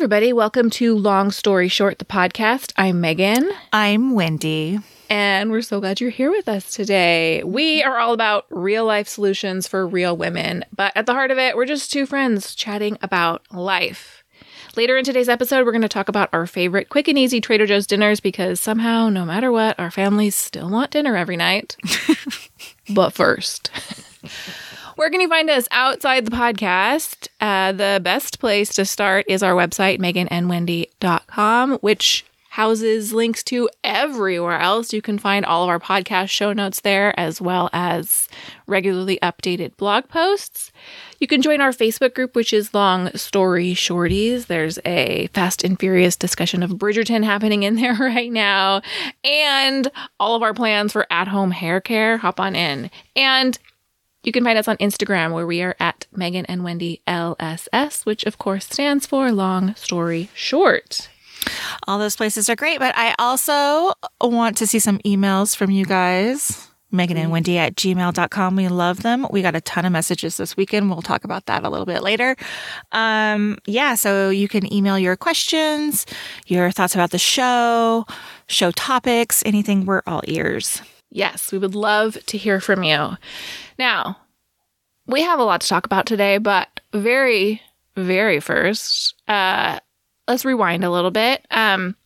everybody. Welcome to Long Story Short, the podcast. I'm Megan, I'm Wendy. and we're so glad you're here with us today. We are all about real life solutions for real women, but at the heart of it, we're just two friends chatting about life. Later in today's episode, we're going to talk about our favorite quick and easy Trader Joe's dinners because somehow, no matter what, our families still want dinner every night. but first, where can you find us outside the podcast? Uh, the best place to start is our website, meganandwendy.com, which houses links to everywhere else. You can find all of our podcast show notes there, as well as regularly updated blog posts. You can join our Facebook group, which is Long Story Shorties. There's a fast and furious discussion of Bridgerton happening in there right now, and all of our plans for at home hair care. Hop on in. And you can find us on Instagram where we are at Megan and Wendy LSS, which of course stands for Long Story Short. All those places are great, but I also want to see some emails from you guys. Megan and Wendy at gmail.com. We love them. We got a ton of messages this weekend. We'll talk about that a little bit later. Um, yeah, so you can email your questions, your thoughts about the show, show topics, anything. We're all ears. Yes, we would love to hear from you. Now, we have a lot to talk about today, but very, very first, uh, let's rewind a little bit. Um,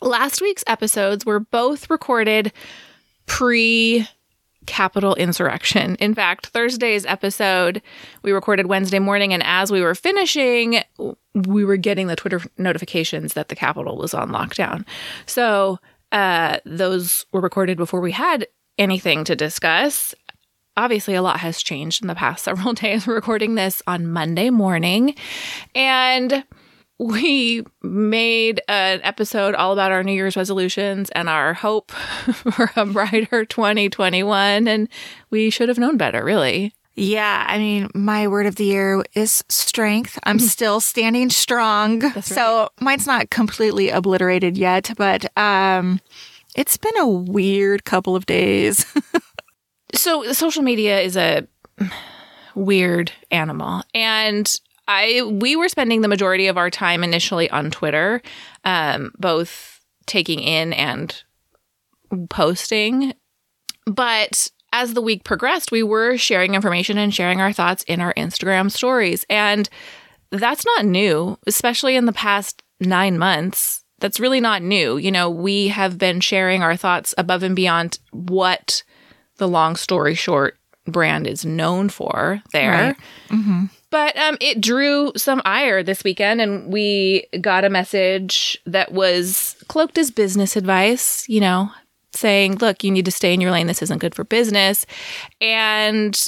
last week's episodes were both recorded pre Capitol insurrection. In fact, Thursday's episode we recorded Wednesday morning, and as we were finishing, we were getting the Twitter notifications that the Capitol was on lockdown. So uh, those were recorded before we had anything to discuss. Obviously, a lot has changed in the past several days. We're recording this on Monday morning, and we made an episode all about our New Year's resolutions and our hope for a brighter 2021. And we should have known better, really. Yeah, I mean, my word of the year is strength. I'm still standing strong. So mine's not completely obliterated yet, but um it's been a weird couple of days. So, social media is a weird animal. And I we were spending the majority of our time initially on Twitter, um, both taking in and posting. But as the week progressed, we were sharing information and sharing our thoughts in our Instagram stories. And that's not new, especially in the past nine months. That's really not new. You know, we have been sharing our thoughts above and beyond what the long story short brand is known for there. Right. But um, it drew some ire this weekend, and we got a message that was cloaked as business advice, you know, saying, look, you need to stay in your lane. This isn't good for business. And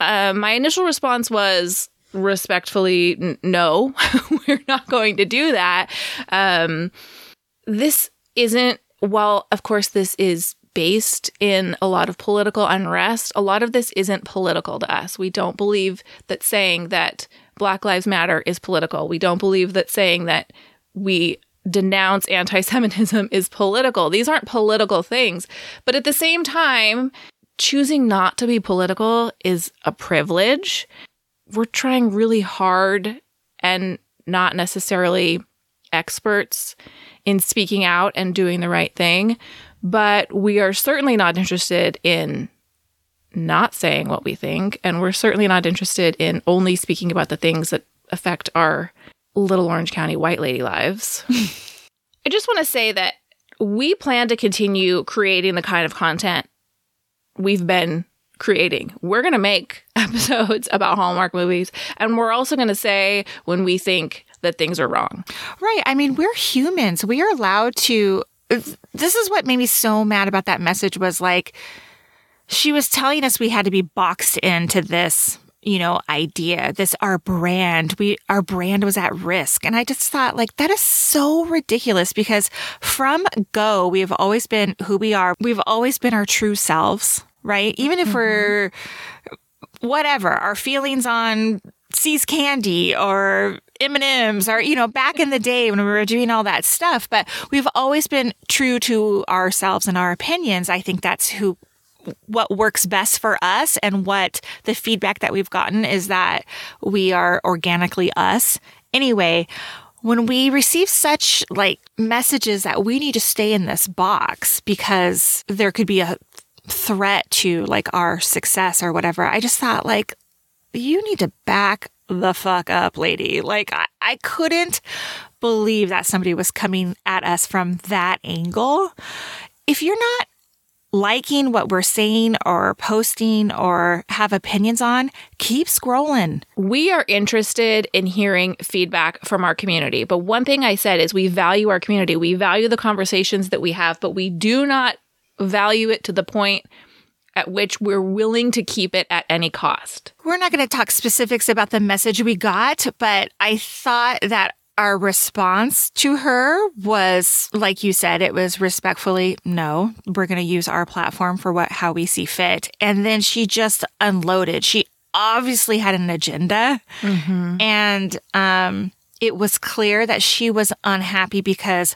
uh, my initial response was respectfully, "N- no, we're not going to do that. Um, this isn't, well, of course, this is based in a lot of political unrest. A lot of this isn't political to us. We don't believe that saying that Black Lives Matter is political. We don't believe that saying that we denounce anti Semitism is political. These aren't political things. But at the same time, choosing not to be political is a privilege. We're trying really hard and not necessarily experts in speaking out and doing the right thing, but we are certainly not interested in not saying what we think, and we're certainly not interested in only speaking about the things that affect our little Orange County white lady lives. I just want to say that we plan to continue creating the kind of content we've been creating. We're going to make episodes about Hallmark movies, and we're also going to say when we think that things are wrong. Right. I mean, we're humans. We are allowed to. This is what made me so mad about that message was like, she was telling us we had to be boxed into this, you know, idea, this our brand. We, our brand was at risk. And I just thought, like, that is so ridiculous because from go, we have always been who we are. We've always been our true selves, right? Even if mm-hmm. we're whatever, our feelings on See's candy or M&Ms or, you know, back in the day when we were doing all that stuff, but we've always been true to ourselves and our opinions. I think that's who what works best for us and what the feedback that we've gotten is that we are organically us. Anyway, when we receive such like messages that we need to stay in this box because there could be a threat to like our success or whatever, I just thought like, you need to back the fuck up, lady. Like, I, I couldn't believe that somebody was coming at us from that angle. If you're not liking what we're saying or posting or have opinions on, keep scrolling. We are interested in hearing feedback from our community. But one thing I said is we value our community. We value the conversations that we have, but we do not value it to the point at which we're willing to keep it at any cost. We're not going to talk specifics about the message we got, but I thought that our response to her was like you said it was respectfully no we're going to use our platform for what how we see fit. And then she just unloaded. She obviously had an agenda. Mm-hmm. and um, it was clear that she was unhappy because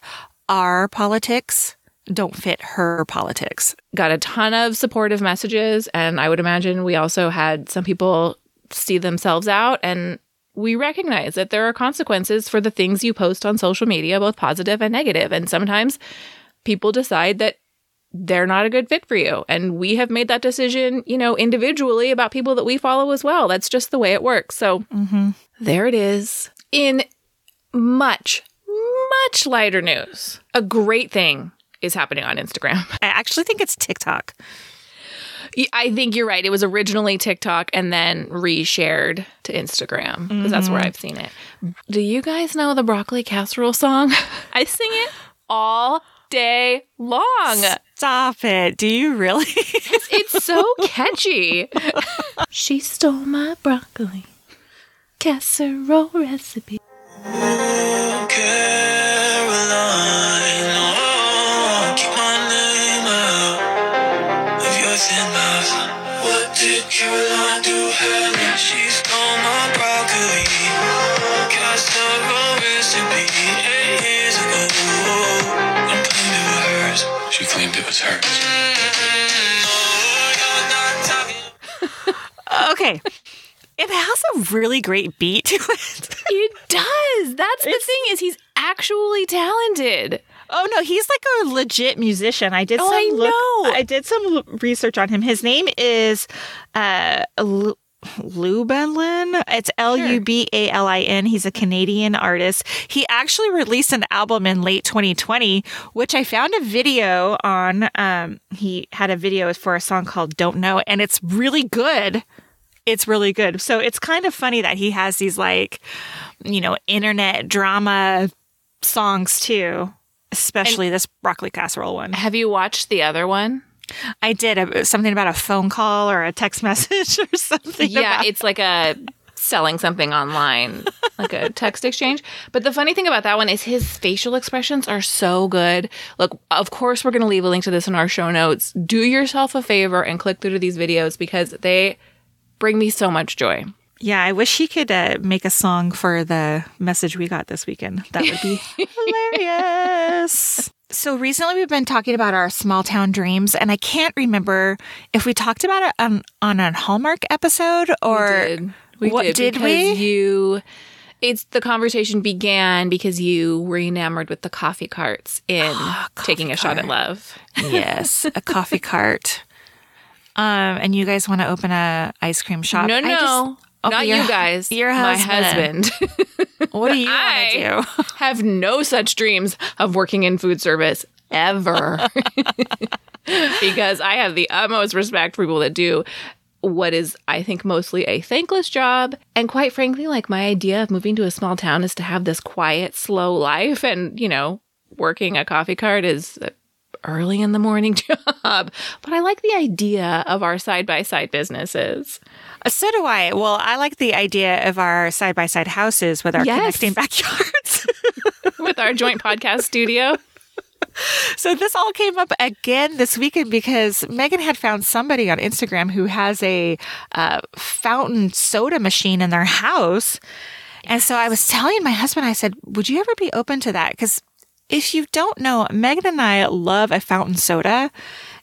our politics don't fit her politics. Got a ton of supportive messages and i would imagine we also had some people see themselves out and we recognize that there are consequences for the things you post on social media, both positive and negative. And sometimes people decide that they're not a good fit for you. And we have made that decision, you know, individually about people that we follow as well. That's just the way it works. So mm-hmm. there it is. In much, much lighter news, a great thing is happening on Instagram. I actually think it's TikTok. I think you're right. It was originally TikTok and then reshared to Instagram because mm-hmm. that's where mm-hmm. I've seen it. Do you guys know the broccoli casserole song? I sing it all day long. Stop it. Do you really? it's, it's so catchy. she stole my broccoli casserole recipe. okay. It has a really great beat to it. it does. That's it's, the thing is he's actually talented. Oh no, he's like a legit musician. I did oh, some I look, know. I did some research on him. His name is uh L- Lubalin. It's L U B A L I N. He's a Canadian artist. He actually released an album in late 2020, which I found a video on. Um, he had a video for a song called "Don't Know," and it's really good it's really good. So it's kind of funny that he has these like, you know, internet drama songs too, especially and this broccoli casserole one. Have you watched the other one? I did a, something about a phone call or a text message or something. Yeah, it's like a selling something online, like a text exchange. But the funny thing about that one is his facial expressions are so good. Look, of course, we're going to leave a link to this in our show notes. Do yourself a favor and click through to these videos because they bring me so much joy. Yeah, I wish he could uh, make a song for the message we got this weekend. That would be hilarious. So recently we've been talking about our small town dreams, and I can't remember if we talked about it on, on a Hallmark episode or we did. We what did, did we? You it's the conversation began because you were enamored with the coffee carts in oh, taking a cart. shot at love. Yes, a coffee cart. Um, and you guys want to open a ice cream shop? No, no, okay, not your, you guys. Your husband. My husband. what do you to do? have no such dreams of working in food service ever, because I have the utmost respect for people that do what is, I think, mostly a thankless job. And quite frankly, like my idea of moving to a small town is to have this quiet, slow life. And, you know, working a coffee cart is early in the morning job, but I like the idea of our side by side businesses. Uh, so do I. Well, I like the idea of our side by side houses with our yes. connecting backyards, with our joint podcast studio. So this all came up again this weekend because Megan had found somebody on Instagram who has a uh, fountain soda machine in their house. And so I was telling my husband, I said, Would you ever be open to that? Because if you don't know, Megan and I love a fountain soda.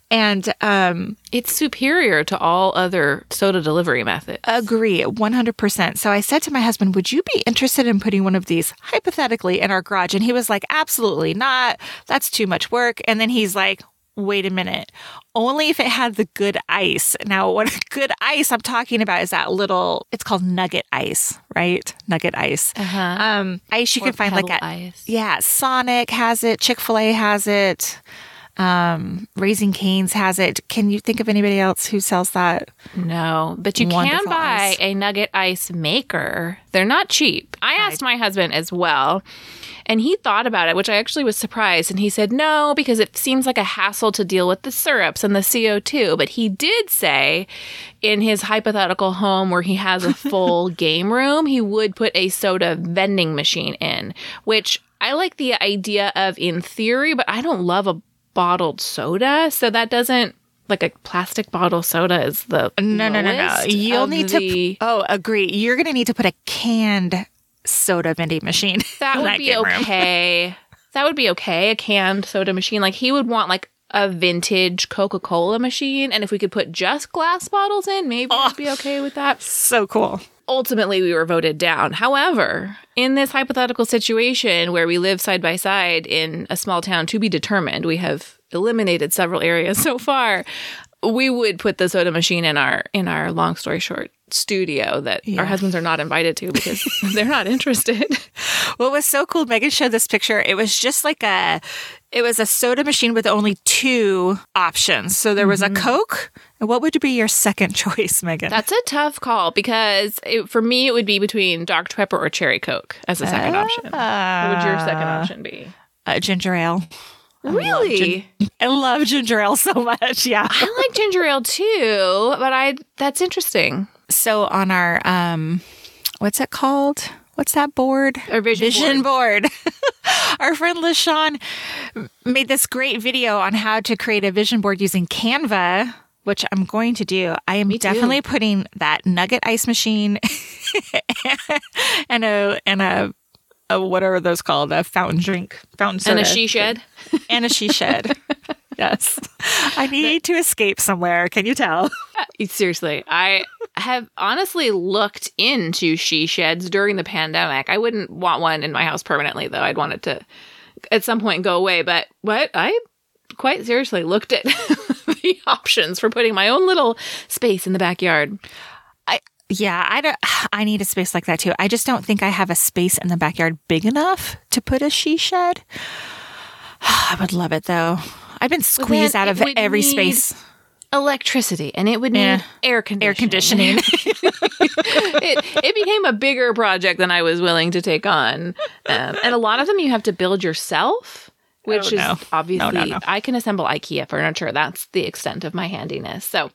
And um, It's superior to all other soda delivery methods. agree 100%. So I said to my husband, Would you be interested in putting one of these hypothetically in our garage? And he was like, Absolutely not. That's too much work. And then he's like, Wait a minute. Only if it had the good ice. Now, what good ice I'm talking about is that little, it's called nugget ice, right? Nugget ice. Uh-huh. Um, ice you Or can find like at ice. yeah, Sonic has it, Chick Fil A has it, um, Raising Canes has it. Can you think of anybody else who sells that? No, but you can buy ice. a nugget ice maker. They're not cheap. I asked my husband as well, and he thought about it, which I actually was surprised. And he said no, because it seems like a hassle to deal with the syrups and the CO2. But he did say in his hypothetical home where he has a full game room, he would put a soda vending machine in, which I like the idea of in theory, but I don't love a bottled soda. So that doesn't. Like a plastic bottle soda is the No, no, no, no. You'll need to. the- Oh, agree. You're going to need to put a canned soda vending machine. that would be game room. okay. that would be okay. A canned soda machine. Like he would want like a vintage Coca Cola machine, and if we could put just glass bottles in, maybe I'd be oh, okay with that. So cool. Ultimately, we were voted down. However, in this hypothetical situation where we live side by side in a small town to be determined, we have eliminated several areas so far. We would put the soda machine in our in our long story short studio that Yeah. our husbands are not invited to because they're not interested. What was so cool, Megan showed this picture. It was just like a, it was a soda machine with only two options. So there was a Coke. And what would be your second choice, Megan? That's a tough call because it, for me it would be between Dr Pepper or Cherry Coke as a second option. What would your second option be? uh, ginger ale. Really? I love ginger ale so much. Yeah. I like ginger ale too, but I that's interesting. So on our, um, what's it called? What's that board? Our vision board. our friend LaShawn made this great video on how to create a vision board using Canva, which I'm going to do. I am definitely putting that nugget ice machine and a and a, a what are those called? A fountain drink, fountain soda, And a she shed. and a she shed. yes, I need to escape somewhere. Can you tell? Uh, seriously, I have honestly looked into she sheds during the pandemic. I wouldn't want one in my house permanently, though. I'd want it to at some point go away. But what I quite seriously looked at the options for putting my own little space in the backyard. Yeah, I don't. I need a space like that too. I just don't think I have a space in the backyard big enough to put a she shed. I would love it though. I've been squeezed out of every space. Electricity, and it would need Yeah. air conditioning. Air conditioning. it, it became a bigger project than I was willing to take on. Um, and a lot of them you have to build yourself, which Oh, is no. obviously, no, no. I can assemble IKEA furniture. That's the extent of my handiness. So,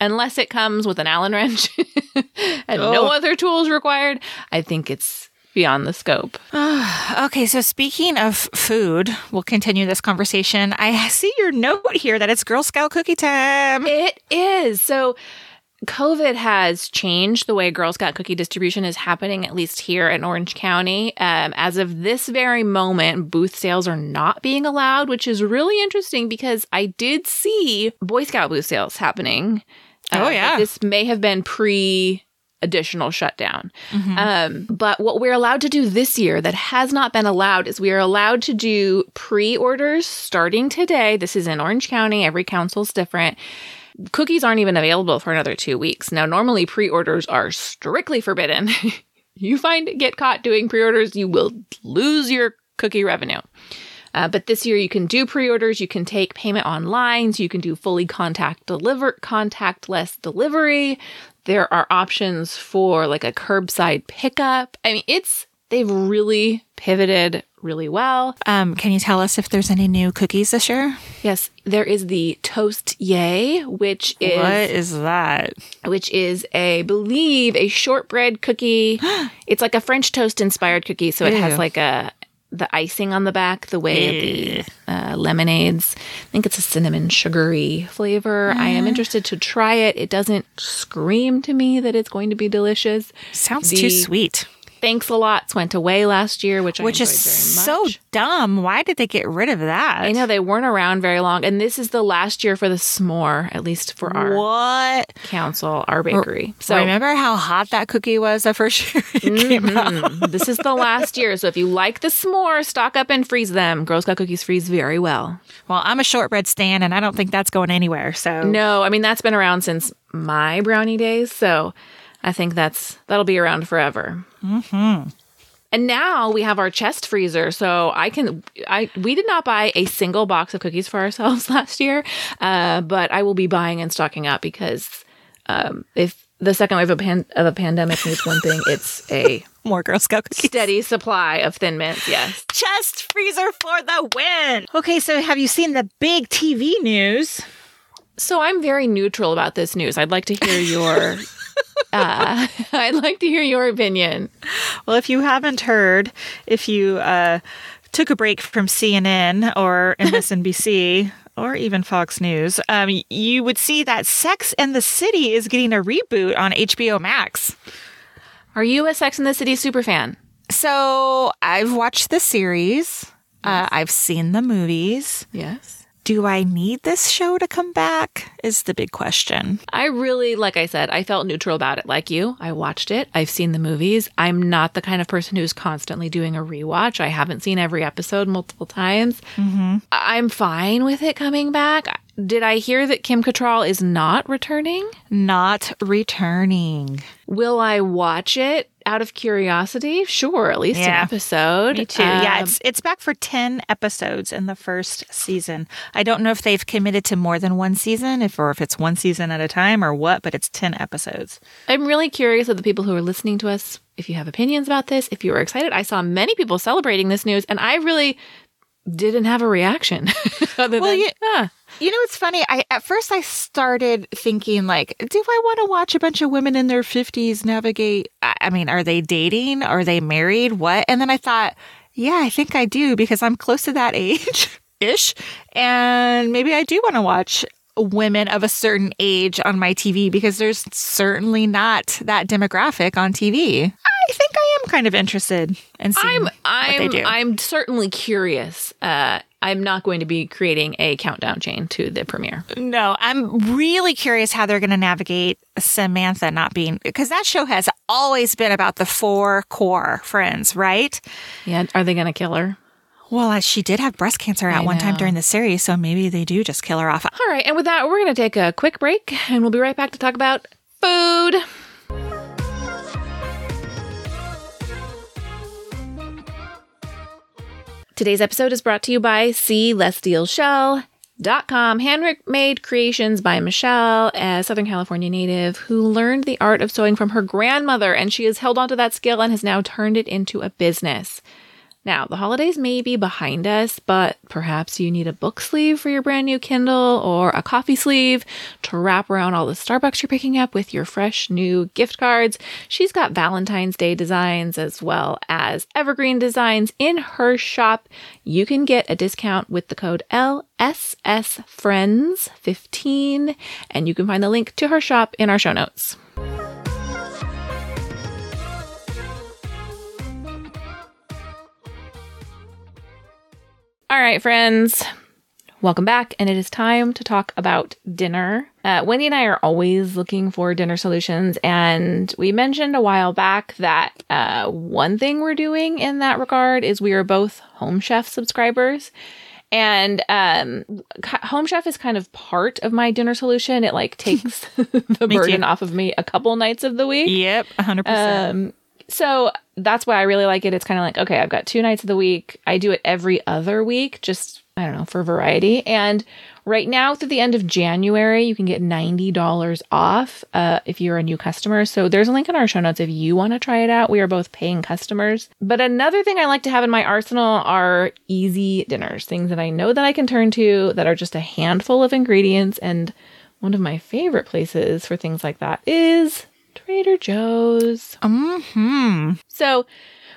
unless it comes with an Allen wrench and no Oh. other tools required, I think it's beyond the scope. okay, so speaking of food, we'll continue this conversation. I see your note here that it's Girl Scout cookie time. It is. So COVID has changed the way Girl Scout cookie distribution is happening, at least here in Orange County. Um, as of this very moment, booth sales are not being allowed, which is really interesting because I did see Boy Scout booth sales happening. Uh, Oh, but yeah. This may have been pre additional shutdown. Um, but what we're allowed to do this year that has not been allowed is we are allowed to do pre orders starting today. This is in Orange County, every council's different. Cookies aren't even available for another two weeks. Now, normally pre orders are strictly forbidden. you find get caught doing pre orders, you will lose your cookie revenue. Uh, but this year you can do pre-orders, you can take payment online, so you can do fully contact deliver contactless delivery. There are options for like a curbside pickup. I mean, it's they've really pivoted really well. Um, can you tell us if there's any new cookies this year? Yes, there is the Toast Yay, which is what is that? which is a I believe a shortbread cookie. it's like a French toast inspired cookie, so it Ew. has like a the icing on the back, the way of the uh, lemonades. I think it's a cinnamon sugary flavor. I am interested to try it. It doesn't scream to me that it's going to be delicious. Sounds The- too sweet. Thanks a lots went away last year, which Which is so dumb. Why did they get rid of that? I know they weren't around very long, and this is the last year for the s'more, at least for our What? council, our bakery. So remember how hot that cookie was the first year it came mm-hmm. out? This is the last year. So if you like the s'more, stock up and freeze them. Girl Scout cookies freeze very well. Well, I'm a shortbread stand, and I don't think that's going anywhere. So No, I mean that's been around since my brownie days, so I think that's that'll be around forever. Mm-hmm. And now we have our chest freezer, so I can. I we did not buy a single box of cookies for ourselves last year, uh, but I will be buying and stocking up because um, if the second wave of, pan- of a pandemic needs one thing, it's a more Girl Scout cookies. steady supply of Thin Mints. Yes. Chest freezer for the win. Okay, so have you seen the big TV news? So I'm very neutral about this news. I'd like to hear your. uh, I'd like to hear your opinion. Well, if you haven't heard, if you uh, took a break from CNN or MSNBC or even Fox News, um, you would see that Sex and the City is getting a reboot on HBO Max. Are you a Sex and the City super fan? So I've watched the series. Uh, I've seen the movies. Yes. Do I need this show to come back? Is the big question. I really, like I said, I felt neutral about it. Like you, I watched it. I've seen the movies. I'm not the kind of person who's constantly doing a rewatch. I haven't seen every episode multiple times. Mm-hmm. I'm fine with it coming back. Did I hear that Kim Cattrall is not returning? Not returning. Will I watch it out of curiosity? Sure, at least Yeah. an episode. Me too. yeah, Um, it's it's back for ten episodes in the first season. I don't know if they've committed to more than one season, if or if it's one season at a time or what, but it's ten episodes. I'm really curious of the people who are listening to us. If you have opinions about this, if you were excited, I saw many people celebrating this news, and I really didn't have a reaction. other Well, than, you- "Ah." You know, it's funny. I at first I started thinking like, do I want to watch a bunch of women in their fifties navigate? I I mean, are they dating? Are they married? What? And then I thought, yeah, I think I do because I'm close to that age ish, and maybe I do want to watch women of a certain age on my TV because there's certainly not that demographic on TV. I think I am kind of interested in seeing I'm what they I'm do. I'm certainly curious. Uh, I'm not going to be creating a countdown chain to the premiere. No, I'm really curious how they're going to navigate Samantha not being because that show has always been about the four core friends, right? Yeah, are they going to kill her? Well, she did have breast cancer at I one time during the series, so maybe they do just kill her off. All right, and with that, we're going to take a quick break, and we'll be right back to talk about food. Today's episode is brought to you by Celestial Shell. Dot com handmade creations by Michelle, a Southern California native who learned the art of sewing from her grandmother, and she has held onto that skill and has now turned it into a business. Now, the holidays may be behind us, but perhaps you need a book sleeve for your brand new Kindle or a coffee sleeve to wrap around all the Starbucks you're picking up with your fresh new gift cards. She's got Valentine's Day designs as well as evergreen designs in her shop. You can get a discount with the code LSSFriends15, and you can find the link to her shop in our show notes. All right, friends. Welcome back, and it is time to talk about dinner. Uh, Wendy and I are always looking for dinner solutions, and we mentioned a while back that uh, one thing we're doing in that regard is we are both Home Chef subscribers. And um, Home Chef is kind of part of my dinner solution. It like takes the Me too. burden off of me a couple nights of the week. Yep, 100%. Um, so that's why I really like it. It's kind of like, okay, I've got two nights of the week. I do it every other week, just, I don't know, for variety. And right now, through the end of January, you can get $90 off uh, if you're a new customer. So there's a link in our show notes if you want to try it out. We are both paying customers. But another thing I like to have in my arsenal are easy dinners, things that I know that I can turn to that are just a handful of ingredients. And one of my favorite places for things like that is Trader Joe's. hmm So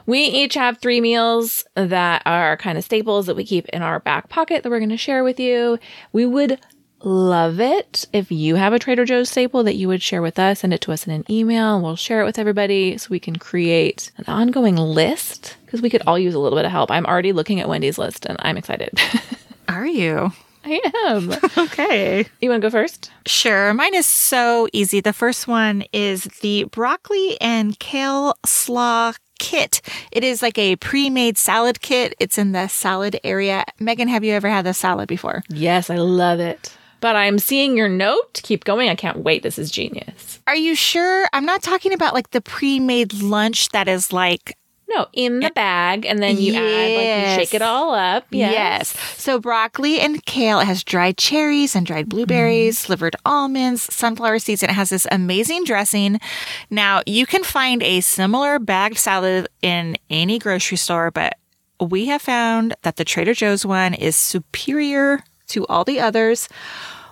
we each have three meals that are kind of staples that we keep in our back pocket that we're going to share with you. We would love it. If you have a Trader Joe's staple that you would share with us, send it to us in an email and we'll share it with everybody so we can create an ongoing list because we could all use a little bit of help. I'm already looking at Wendy's list and I'm excited. Are you? I am. Okay. You want to go first? Sure. Mine is so easy. The first one is the broccoli and kale slaw kit. It is like a pre made salad kit. It's in the salad area. Megan, have you ever had the salad before? Yes, I love it. But I'm seeing your note. Keep going. I can't wait. This is genius. Are you sure? I'm not talking about like the pre made lunch that is like No, in the bag, and then you add, like, you shake it all up. Yes. Yes. So broccoli and kale, it has dried cherries and dried blueberries, mm-hmm. slivered almonds, sunflower seeds, and it has this amazing dressing. Now, you can find a similar bagged salad in any grocery store, but we have found that the Trader Joe's one is superior to all the others.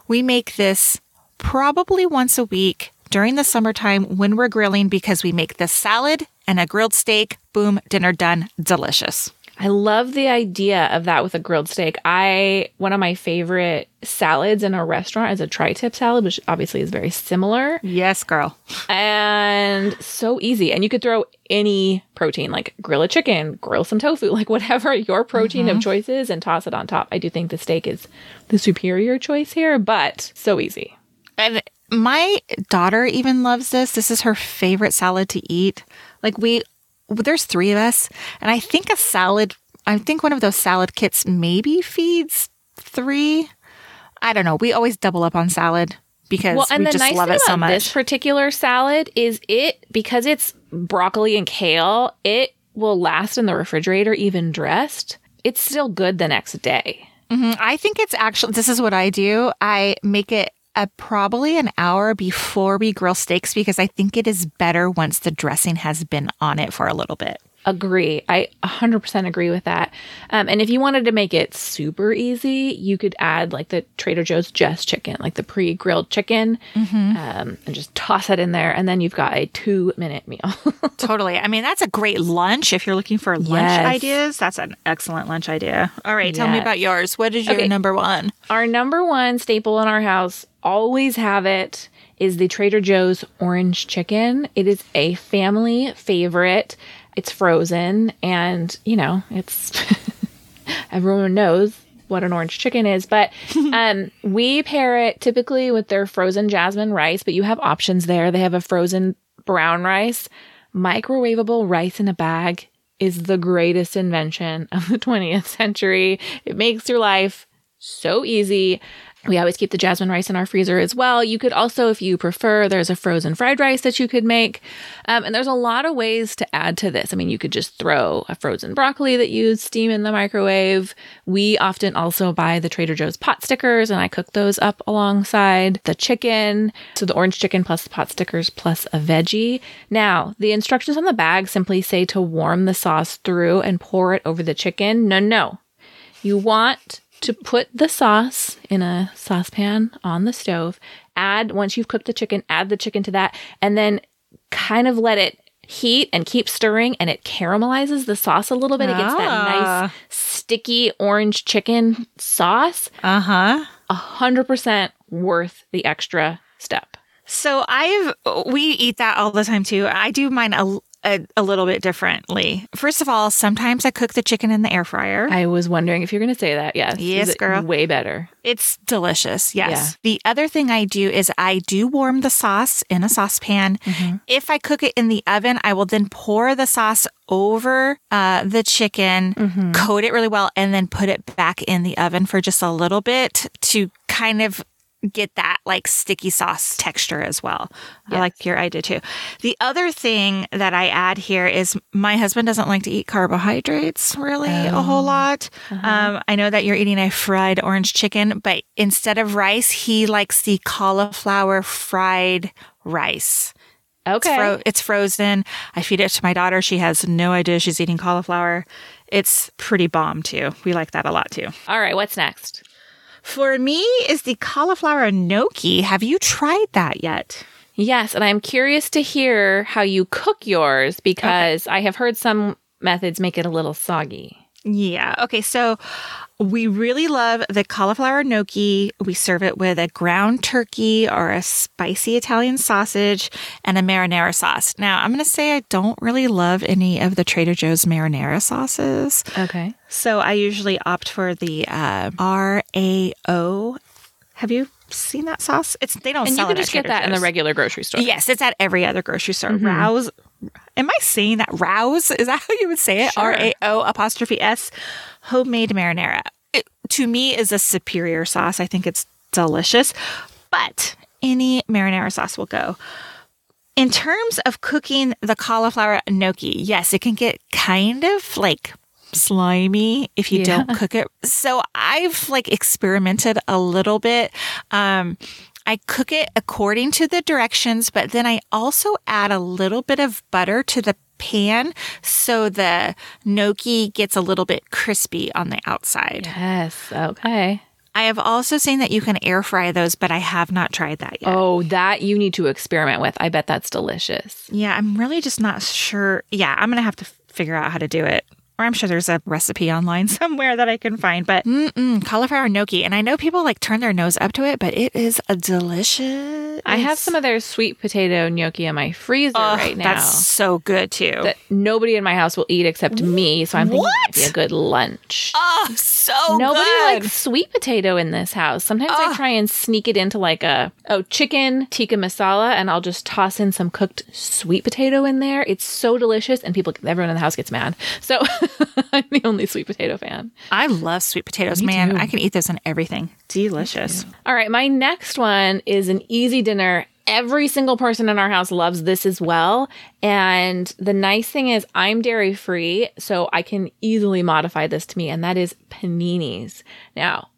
We make this probably once a week during the summertime when we're grilling because we make this salad and a grilled steak. Boom, dinner done. Delicious. I love the idea of that with a grilled steak. I one of my favorite salads in a restaurant is a tri-tip salad, which obviously is very similar Yes, girl. and so easy. And you could throw any protein, like grill a chicken, grill some tofu, like whatever your protein of mm-hmm. choice is, and toss it on top. I do think the steak is the superior choice here, but so easy. And my daughter even loves this. This is her favorite salad to eat. Like we there's 3 of us, and I think a salad I think one of those salad kits maybe feeds 3. I don't know. We always double up on salad because Well, and we the just nice love thing it so about much. this particular salad is it because it's broccoli and kale, it will last in the refrigerator even dressed. It's still good the next day. Mhm. I think it's actually this is what I do. I make it a, probably an hour before we grill steaks because I think it is better once the dressing has been on it for a little bit. Agree. I 100% agree with that. Um, and if you wanted to make it super easy, you could add like the Trader Joe's Just chicken, like the pre grilled chicken, um, and just toss it in there. And then you've got a two minute meal. Totally. I mean, that's a great lunch if you're looking for lunch Yes. ideas. That's an excellent lunch idea. All right, tell me about yours. What is your Okay. number one? Our number one staple in our house, always have it, is the Trader Joe's orange chicken. It is a family favorite. It's frozen and, you know, it's everyone knows what an orange chicken is, but um, we pair it typically with their frozen jasmine rice, but you have options there. They have a frozen brown rice. Microwavable rice in a bag is the greatest invention of the 20th century. It makes your life so easy. We always keep the jasmine rice in our freezer as well. You could also, if you prefer, there's a frozen fried rice that you could make. Um, and there's a lot of ways to add to this. I mean, you could just throw a frozen broccoli that you steam in the microwave. We often also buy the Trader Joe's pot stickers, and I cook those up alongside the chicken. So the orange chicken plus the pot stickers plus a veggie. Now, the instructions on the bag simply say to warm the sauce through and pour it over the chicken. No, no. You want to put the sauce in a saucepan on the stove. Add, once you've cooked the chicken, add the chicken to that, and then kind of let it heat and keep stirring, and it caramelizes the sauce a little bit. It gets that Ah. nice, sticky orange chicken sauce. Uh huh. A hundred percent worth the extra step. So I've we eat that all the time too. I do mine a, a, a little bit differently. First of all, sometimes I cook the chicken in the air fryer. I was wondering if you're going to say that. Yes. Yes, girl. Way better. It's delicious. Yes. Yeah. The other thing I do is I do warm the sauce in a saucepan. If I cook it in the oven, I will then pour the sauce over uh, the chicken, coat it really well, and then put it back in the oven for just a little bit to kind of get that like sticky sauce texture as well. I like your idea too. The other thing that I add here is my husband doesn't like to eat carbohydrates really a whole lot. Um, I know that you're eating a fried orange chicken, but instead of rice, he likes the cauliflower fried rice. It's, Okay. fro- it's frozen. I feed it to my daughter. She has no idea she's eating cauliflower. It's pretty bomb too. We like that a lot too. All right. What's next? For me is the cauliflower gnocchi. Have you tried that yet? Yes, and I'm curious to hear how you cook yours because I have heard some methods make it a little soggy. Yeah. Okay. So We really love the cauliflower gnocchi. We serve it with a ground turkey or a spicy Italian sausage and a marinara sauce. Now, I'm going to say I don't really love any of the Trader Joe's marinara sauces. Okay. So I usually opt for the uh, RAO. Have you seen that sauce? It's they don't And sell you can just get that in the regular grocery store. Yes, it's at every other grocery store. Rouse. Am I saying that? Rouse? Is that how you would say it? Sure. R A O apostrophe S. Homemade marinara. It, to me, is a superior sauce. I think it's delicious, but any marinara sauce will go. In terms of cooking the cauliflower gnocchi, yes, it can get kind of like slimy if you Yeah. don't cook it. So I've like experimented a little bit. Um, I cook it according to the directions, but then I also add a little bit of butter to the pan so the gnocchi gets a little bit crispy on the outside. Yes. Okay. I have also seen that you can air fry those, but I have not tried that yet. Oh, that you need to experiment with. I bet that's delicious. Yeah, I'm really just not sure. Yeah, I'm going to have to figure out how to do it. Or I'm sure there's a recipe online somewhere that I can find. But mm-mm, cauliflower gnocchi. And I know people like turn their nose up to it, but it is a delicious. I have some of their sweet potato gnocchi in my freezer Oh, right now. That's so good too. that nobody in my house will eat except me. So I'm thinking it might be a good lunch. oh, so Nobody good. likes sweet potato in this house. Sometimes I try and sneak it into like a oh chicken tikka masala, and I'll just toss in some cooked sweet potato in there. It's so delicious, and people, everyone in the house gets mad. So I'm the only sweet potato fan. I love sweet potatoes, man. I can eat those in everything. Delicious. All right, my next one is an easy dinner. Every single person in our house loves this as well. And the nice thing is, I'm dairy free, so I can easily modify this to me, and that is paninis. Now,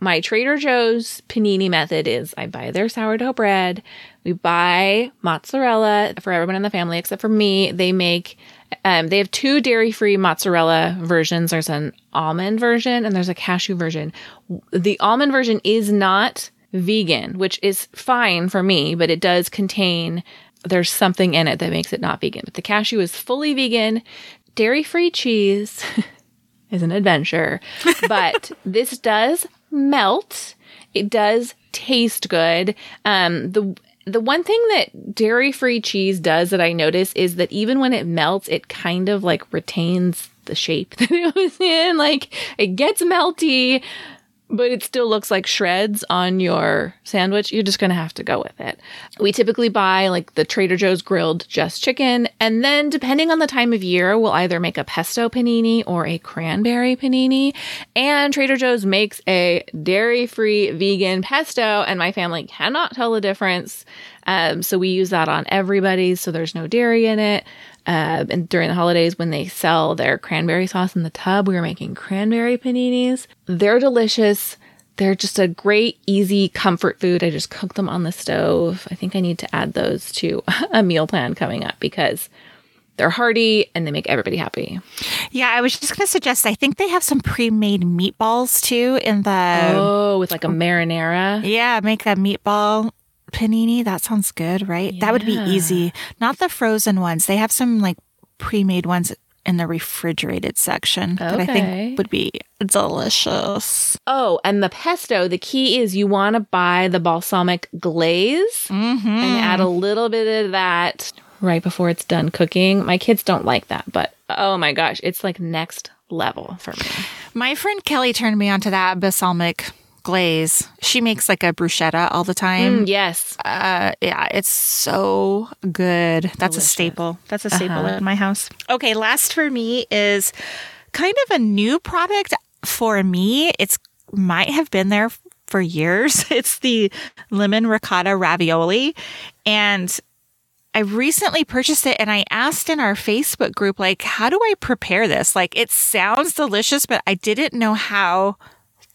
my Trader Joe's panini method is I buy their sourdough bread, we buy mozzarella for everyone in the family except for me. They make um, they have two dairy free mozzarella versions. There's an almond version and there's a cashew version. The almond version is not vegan, which is fine for me, but it does contain there's something in it that makes it not vegan. But the cashew is fully vegan, dairy free cheese is an adventure, but this does melt. It does taste good. Um, the the one thing that dairy free cheese does that I notice is that even when it melts, it kind of like retains the shape that it was in. Like it gets melty, but it still looks like shreds on your sandwich. You're just going to have to go with it. We typically buy like the Trader Joe's grilled just chicken. And then depending on the time of year, we'll either make a pesto panini or a cranberry panini. And Trader Joe's makes a dairy free vegan pesto, and my family cannot tell the difference. Um, so we use that on everybody. So there's no dairy in it. Uh, and during the holidays, when they sell their cranberry sauce in the tub, we were making cranberry paninis. They're delicious. They're just a great, easy comfort food. I just cook them on the stove. I think I need to add those to a meal plan coming up because they're hearty and they make everybody happy. Yeah, I was just going to suggest, I think they have some pre made meatballs too in the. Oh, with like a marinara. Yeah, make a meatball panini. That sounds good, right? That would be easy. Not the frozen ones. They have some like pre made ones in the refrigerated section that I think would be delicious. Oh, and the pesto, the key is you want to buy the balsamic glaze Mm-hmm. and add a little bit of that right before it's done cooking. My kids don't like that, but oh my gosh, it's like next level for me. My friend Kelly turned me onto that balsamic glaze. She makes like a bruschetta all the time. Mm, yes. Uh, yeah, it's so good. That's a staple. That's a staple Uh-huh. in my house. Okay, last for me is kind of a new product for me. It's might have been there for years. It's the lemon ricotta ravioli, and I recently purchased it and I asked in our Facebook group, like, how do I prepare this? Like, it sounds delicious, but I didn't know how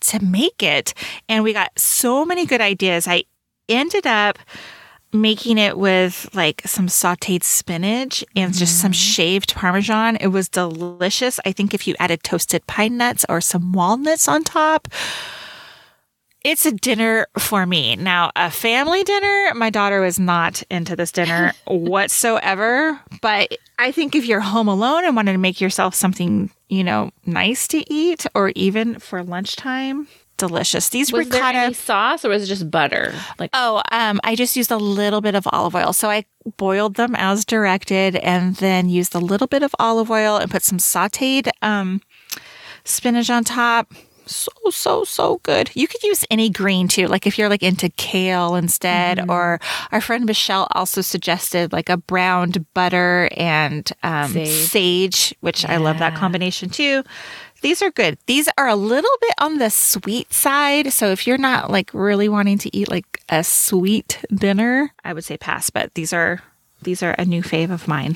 to make it. And we got so many good ideas. I ended up making it with like some sauteed spinach and just some mm-hmm. shaved parmesan. It was delicious. I think if you added toasted pine nuts or some walnuts on top, it's a dinner for me. Now, a family dinner, my daughter was not into this dinner whatsoever. But I think if you're home alone and wanted to make yourself something, you know, nice to eat or even for lunchtime, delicious. These Was there ricotta. any sauce or was it just butter? Like Oh, um, I just used a little bit of olive oil. So I boiled them as directed and then used a little bit of olive oil and put some sauteed um, spinach on top. So, so, so good. You could use any green too. Like if you're like into kale instead, or our friend Michelle also suggested like a browned butter and um, Sage. sage. which I love that combination too. These are good. These are a little bit on the sweet side. So if you're not like really wanting to eat like a sweet dinner, I would say pass, but these are these are a new fave of mine.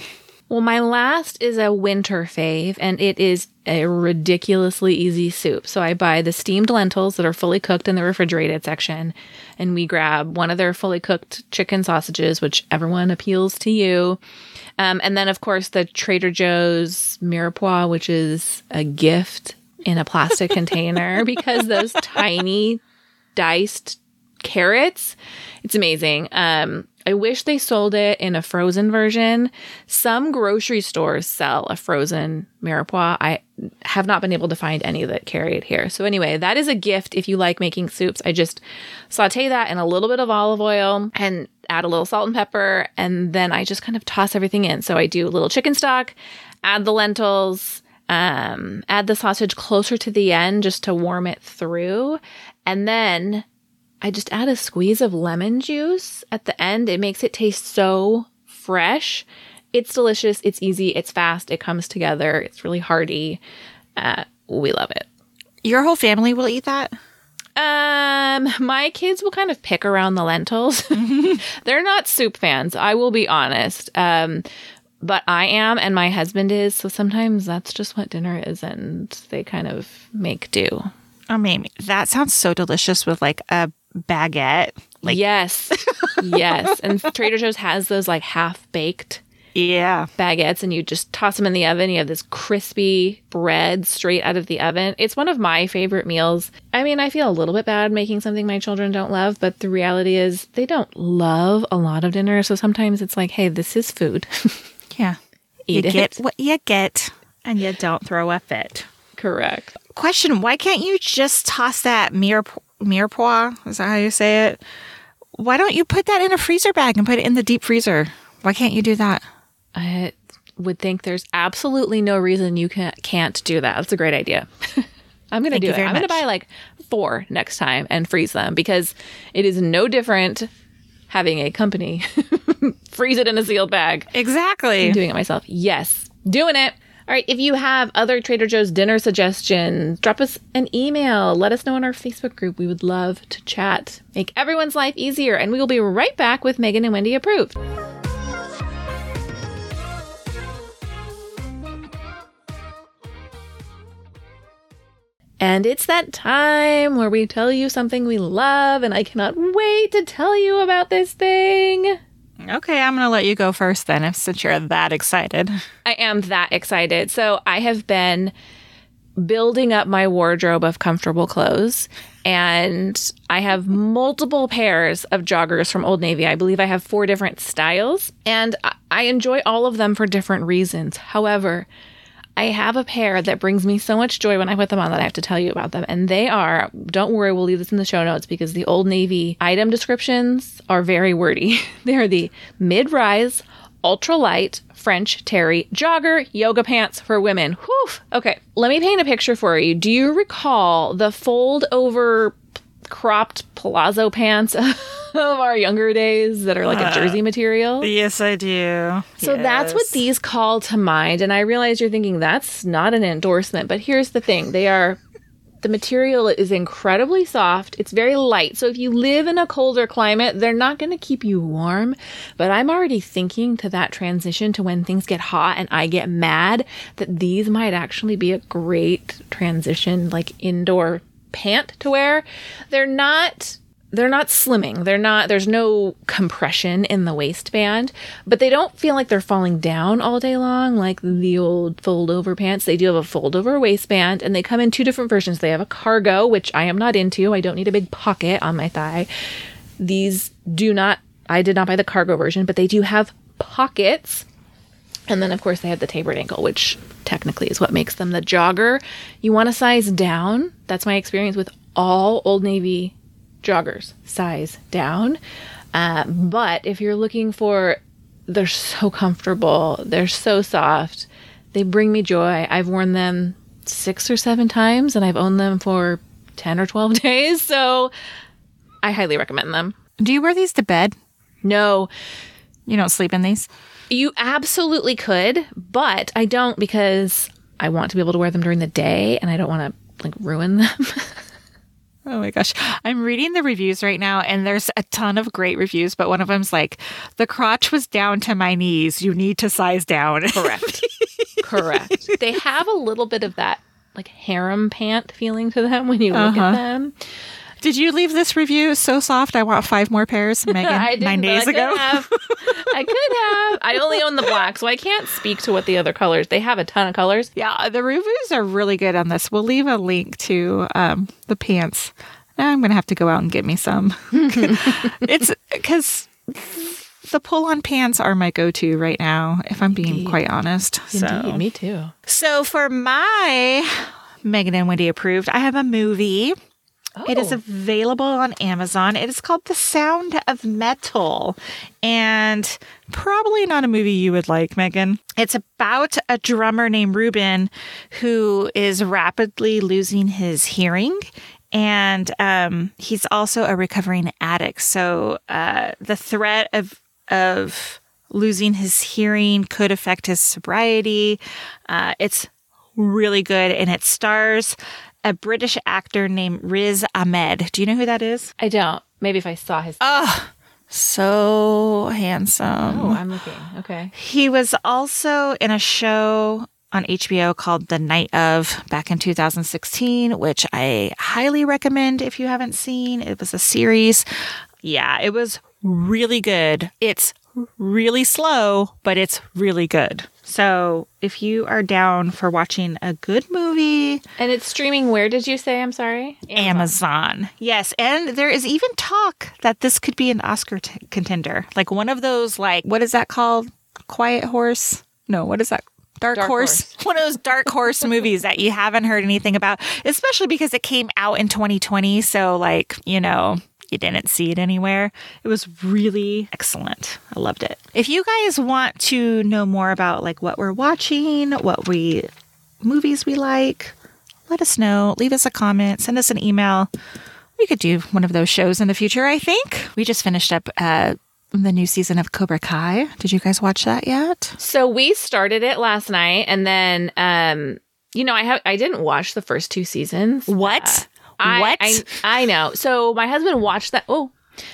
Well, my last is a winter fave, and it is a ridiculously easy soup. So I buy the steamed lentils that are fully cooked in the refrigerated section, and we grab one of their fully cooked chicken sausages, whichever one appeals to you. Um, and then, of course, the Trader Joe's mirepoix, which is a gift in a plastic container because those tiny diced carrots. It's amazing. Um, I wish they sold it in a frozen version. Some grocery stores sell a frozen mirepoix. I have not been able to find any that carry it here. So anyway, that is a gift if you like making soups. I just saute that in a little bit of olive oil and add a little salt and pepper, and then I just kind of toss everything in. So I do a little chicken stock, add the lentils, um, add the sausage closer to the end just to warm it through, and then I just add a squeeze of lemon juice at the end. It makes it taste so fresh. It's delicious. It's easy. It's fast. It comes together. It's really hearty. Uh, we love it. Your whole family will eat that? Um, my kids will kind of pick around the lentils. They're not soup fans. I will be honest. Um, but I am, and my husband is. So sometimes that's just what dinner is, and they kind of make do. Oh, maybe. That sounds so delicious with like a baguette. Like, yes, yes. And Trader Joe's has those like half baked yeah. baguettes and you just toss them in the oven. You have this crispy bread straight out of the oven. It's one of my favorite meals. I mean, I feel a little bit bad making something my children don't love, but the reality is they don't love a lot of dinner. So sometimes it's like, hey, this is food. Yeah. Eat you it. get what you get and you don't throw a fit. Correct. Question Why can't you just toss that mire, mirepoix? Is that how you say it? Why don't you put that in a freezer bag and put it in the deep freezer? Why can't you do that? I would think there's absolutely no reason you can, can't do that. That's a great idea. I'm going to do it. I'm going to buy like four next time and freeze them because it is no different having a company freeze it in a sealed bag Exactly. doing it myself. Yes, doing it. All right. If you have other Trader Joe's dinner suggestions, drop us an email. Let us know in our Facebook group. We would love to chat. Make everyone's life easier. And we will be right back with Megan and Wendy approved. And it's that time where we tell you something we love, and I cannot wait to tell you about this thing. Okay, I'm going to let you go first then, if since you're that excited. I am that excited. So I have been building up my wardrobe of comfortable clothes. And I have multiple pairs of joggers from Old Navy. I believe I have four different styles, and I- I enjoy all of them for different reasons. However, I have a pair that brings me so much joy when I put them on that I have to tell you about them. And they are, don't worry, we'll leave this in the show notes because the Old Navy item descriptions are very wordy. they are the mid rise, ultralight French terry jogger yoga pants for women. Whew. Okay, let me paint a picture for you. Do you recall the fold over cropped palazzo pants of our younger days that are like a jersey material? Yes, I do. So that's what these call to mind. And I realize you're thinking that's not an endorsement, but here's the thing they are. The material is incredibly soft. It's very light. So if you live in a colder climate, they're not going to keep you warm. But I'm already thinking to that transition to when things get hot and I get mad that these might actually be a great transition, like indoor pant to wear. They're not they're not slimming. They're not there's no compression in the waistband, but they don't feel like they're falling down all day long like the old fold over pants. They do have a fold over waistband and they come in two different versions. They have a cargo, which I am not into. I don't need a big pocket on my thigh. These do not I did not buy the cargo version, but they do have pockets. And then of course they have the tapered ankle, which technically is what makes them the jogger. You want to size down. That's my experience with all Old Navy joggers size down. Uh, but if you're looking for, they're so comfortable, they're so soft, they bring me joy. I've worn them six or seven times and I've owned them for 10 or 12 days. So I highly recommend them. Do you wear these to bed? No, You don't sleep in these? you absolutely could, but I don't because I want to be able to wear them during the day and I don't want to like ruin them. Oh my gosh. I'm reading the reviews right now and there's a ton of great reviews, but one of them's like, the crotch was down to my knees. You need to size down. Correct. Correct. They have a little bit of that like harem pant feeling to them when you look Uh-huh. at them. Did you leave this review so soft? I want five more pairs, Megan. Nine days I ago. have. I could have. I only own the black, so I can't speak to what the other colors. They have a ton of colors. Yeah, the reviews are really good on this. We'll leave a link to um, the pants. Now I'm going to have to go out and get me some. it's because the pull on pants are my go to right now, if I'm being quite honest. So. Indeed, me too. So for my Megan and Wendy approved, I have a movie. It is Oh. available on Amazon. It is called The Sound of Metal. And probably not a movie you would like, Megan. It's about a drummer named Ruben who is rapidly losing his hearing. And um, he's also a recovering addict. So uh, the threat of of losing his hearing could affect his sobriety. Uh, it's really good, and it stars a British actor named Riz Ahmed. Do you know who that is? I don't. Maybe if I saw his. Oh, so handsome. oh, I'm looking. Okay. He was also in a show on HBO called The Night of back in 2016, which I highly recommend if you haven't seen. It was a series. Yeah, it was really good. It's really slow, but it's really good. So if you are down for watching a good movie, And it's streaming. Where did you say? I'm sorry. Amazon. Yes, and there is even talk that this could be an Oscar t- contender. Like one of those like what is that called? Quiet Horse? No, what is that? Dark, Dark horse. One of those dark horse movies that you haven't heard anything about, especially because it came out in 2020, so like, you know, you didn't see it anywhere. It was really excellent. I loved it. If you guys want to know more about like what we're watching, what we movies we like, let us know. Leave us a comment, send us an email. We could do one of those shows in the future, I think. We just finished up uh, the new season of Cobra Kai. Did you guys watch that yet? So we started it last night, and then, um, you know, I have I didn't watch the first two seasons. What? I, what? I, I know. So my husband watched that. Oh,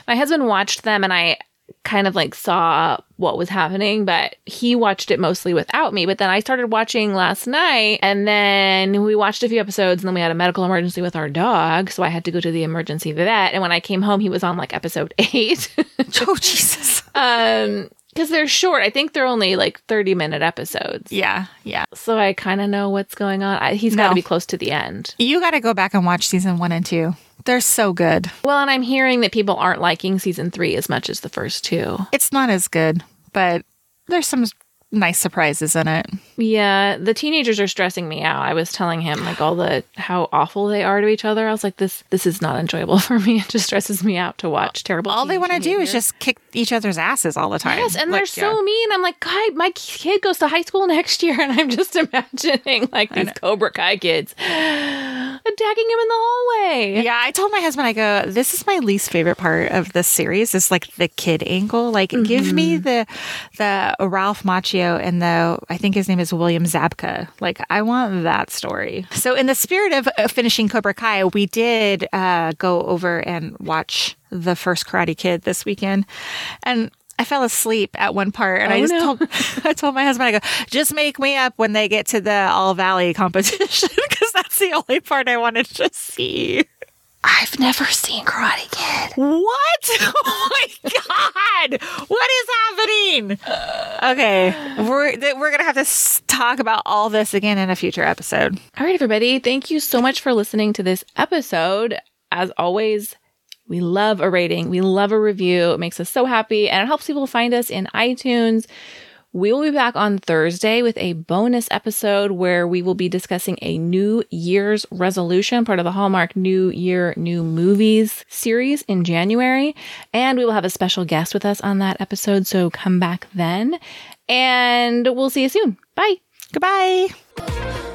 my husband watched them, and I kind of like saw what was happening, but he watched it mostly without me. But then I started watching last night, and then we watched a few episodes, and then we had a medical emergency with our dog, so I had to go to the emergency vet. And when I came home, he was on like episode eight. oh, Jesus. um, because they're short. I think they're only like thirty minute episodes. Yeah, yeah. So I kind of know what's going on. I, he's got to be close to the end. You got to go back and watch season one and two. They're so good. Well, and I'm hearing that people aren't liking season three as much as the first two. It's not as good, but there's some nice surprises in it. Yeah, the teenagers are stressing me out. I was telling him like all the how awful they are to each other. I was like, this this is not enjoyable for me. It just stresses me out to watch terrible. All they want to do is just kick each other's asses all the time. Yes, and they're so yeah. mean. I'm like, God, my kid goes to high school next year, and I'm just imagining like these Cobra Kai kids attacking him in the hallway. Yeah, I told my husband, I go, this is my least favorite part of this series is like the kid angle. Like, give me Mm-hmm. the the Ralph Macchio and the I think his name is William Zabka. Like, I want that story. So, in the spirit of uh, finishing Cobra Kai, we did uh, go over and watch the first Karate Kid this weekend, and. I fell asleep at one part, and I Oh, just no. told I told my husband, I go, just make me up when they get to the All Valley competition because that's the only part I wanted to see. I've never seen Karate Kid. What? Oh my god! What is happening? Okay, we're th- we're gonna have to s- talk about all this again in a future episode. All right, everybody. Thank you so much for listening to this episode. As always, we love a rating. We love a review. It makes us so happy and it helps people find us in iTunes. We will be back on Thursday with a bonus episode where we will be discussing a New Year's resolution, part of the Hallmark New Year, New Movies series in January. And we will have a special guest with us on that episode. So come back then. And we'll see you soon. Bye. Goodbye.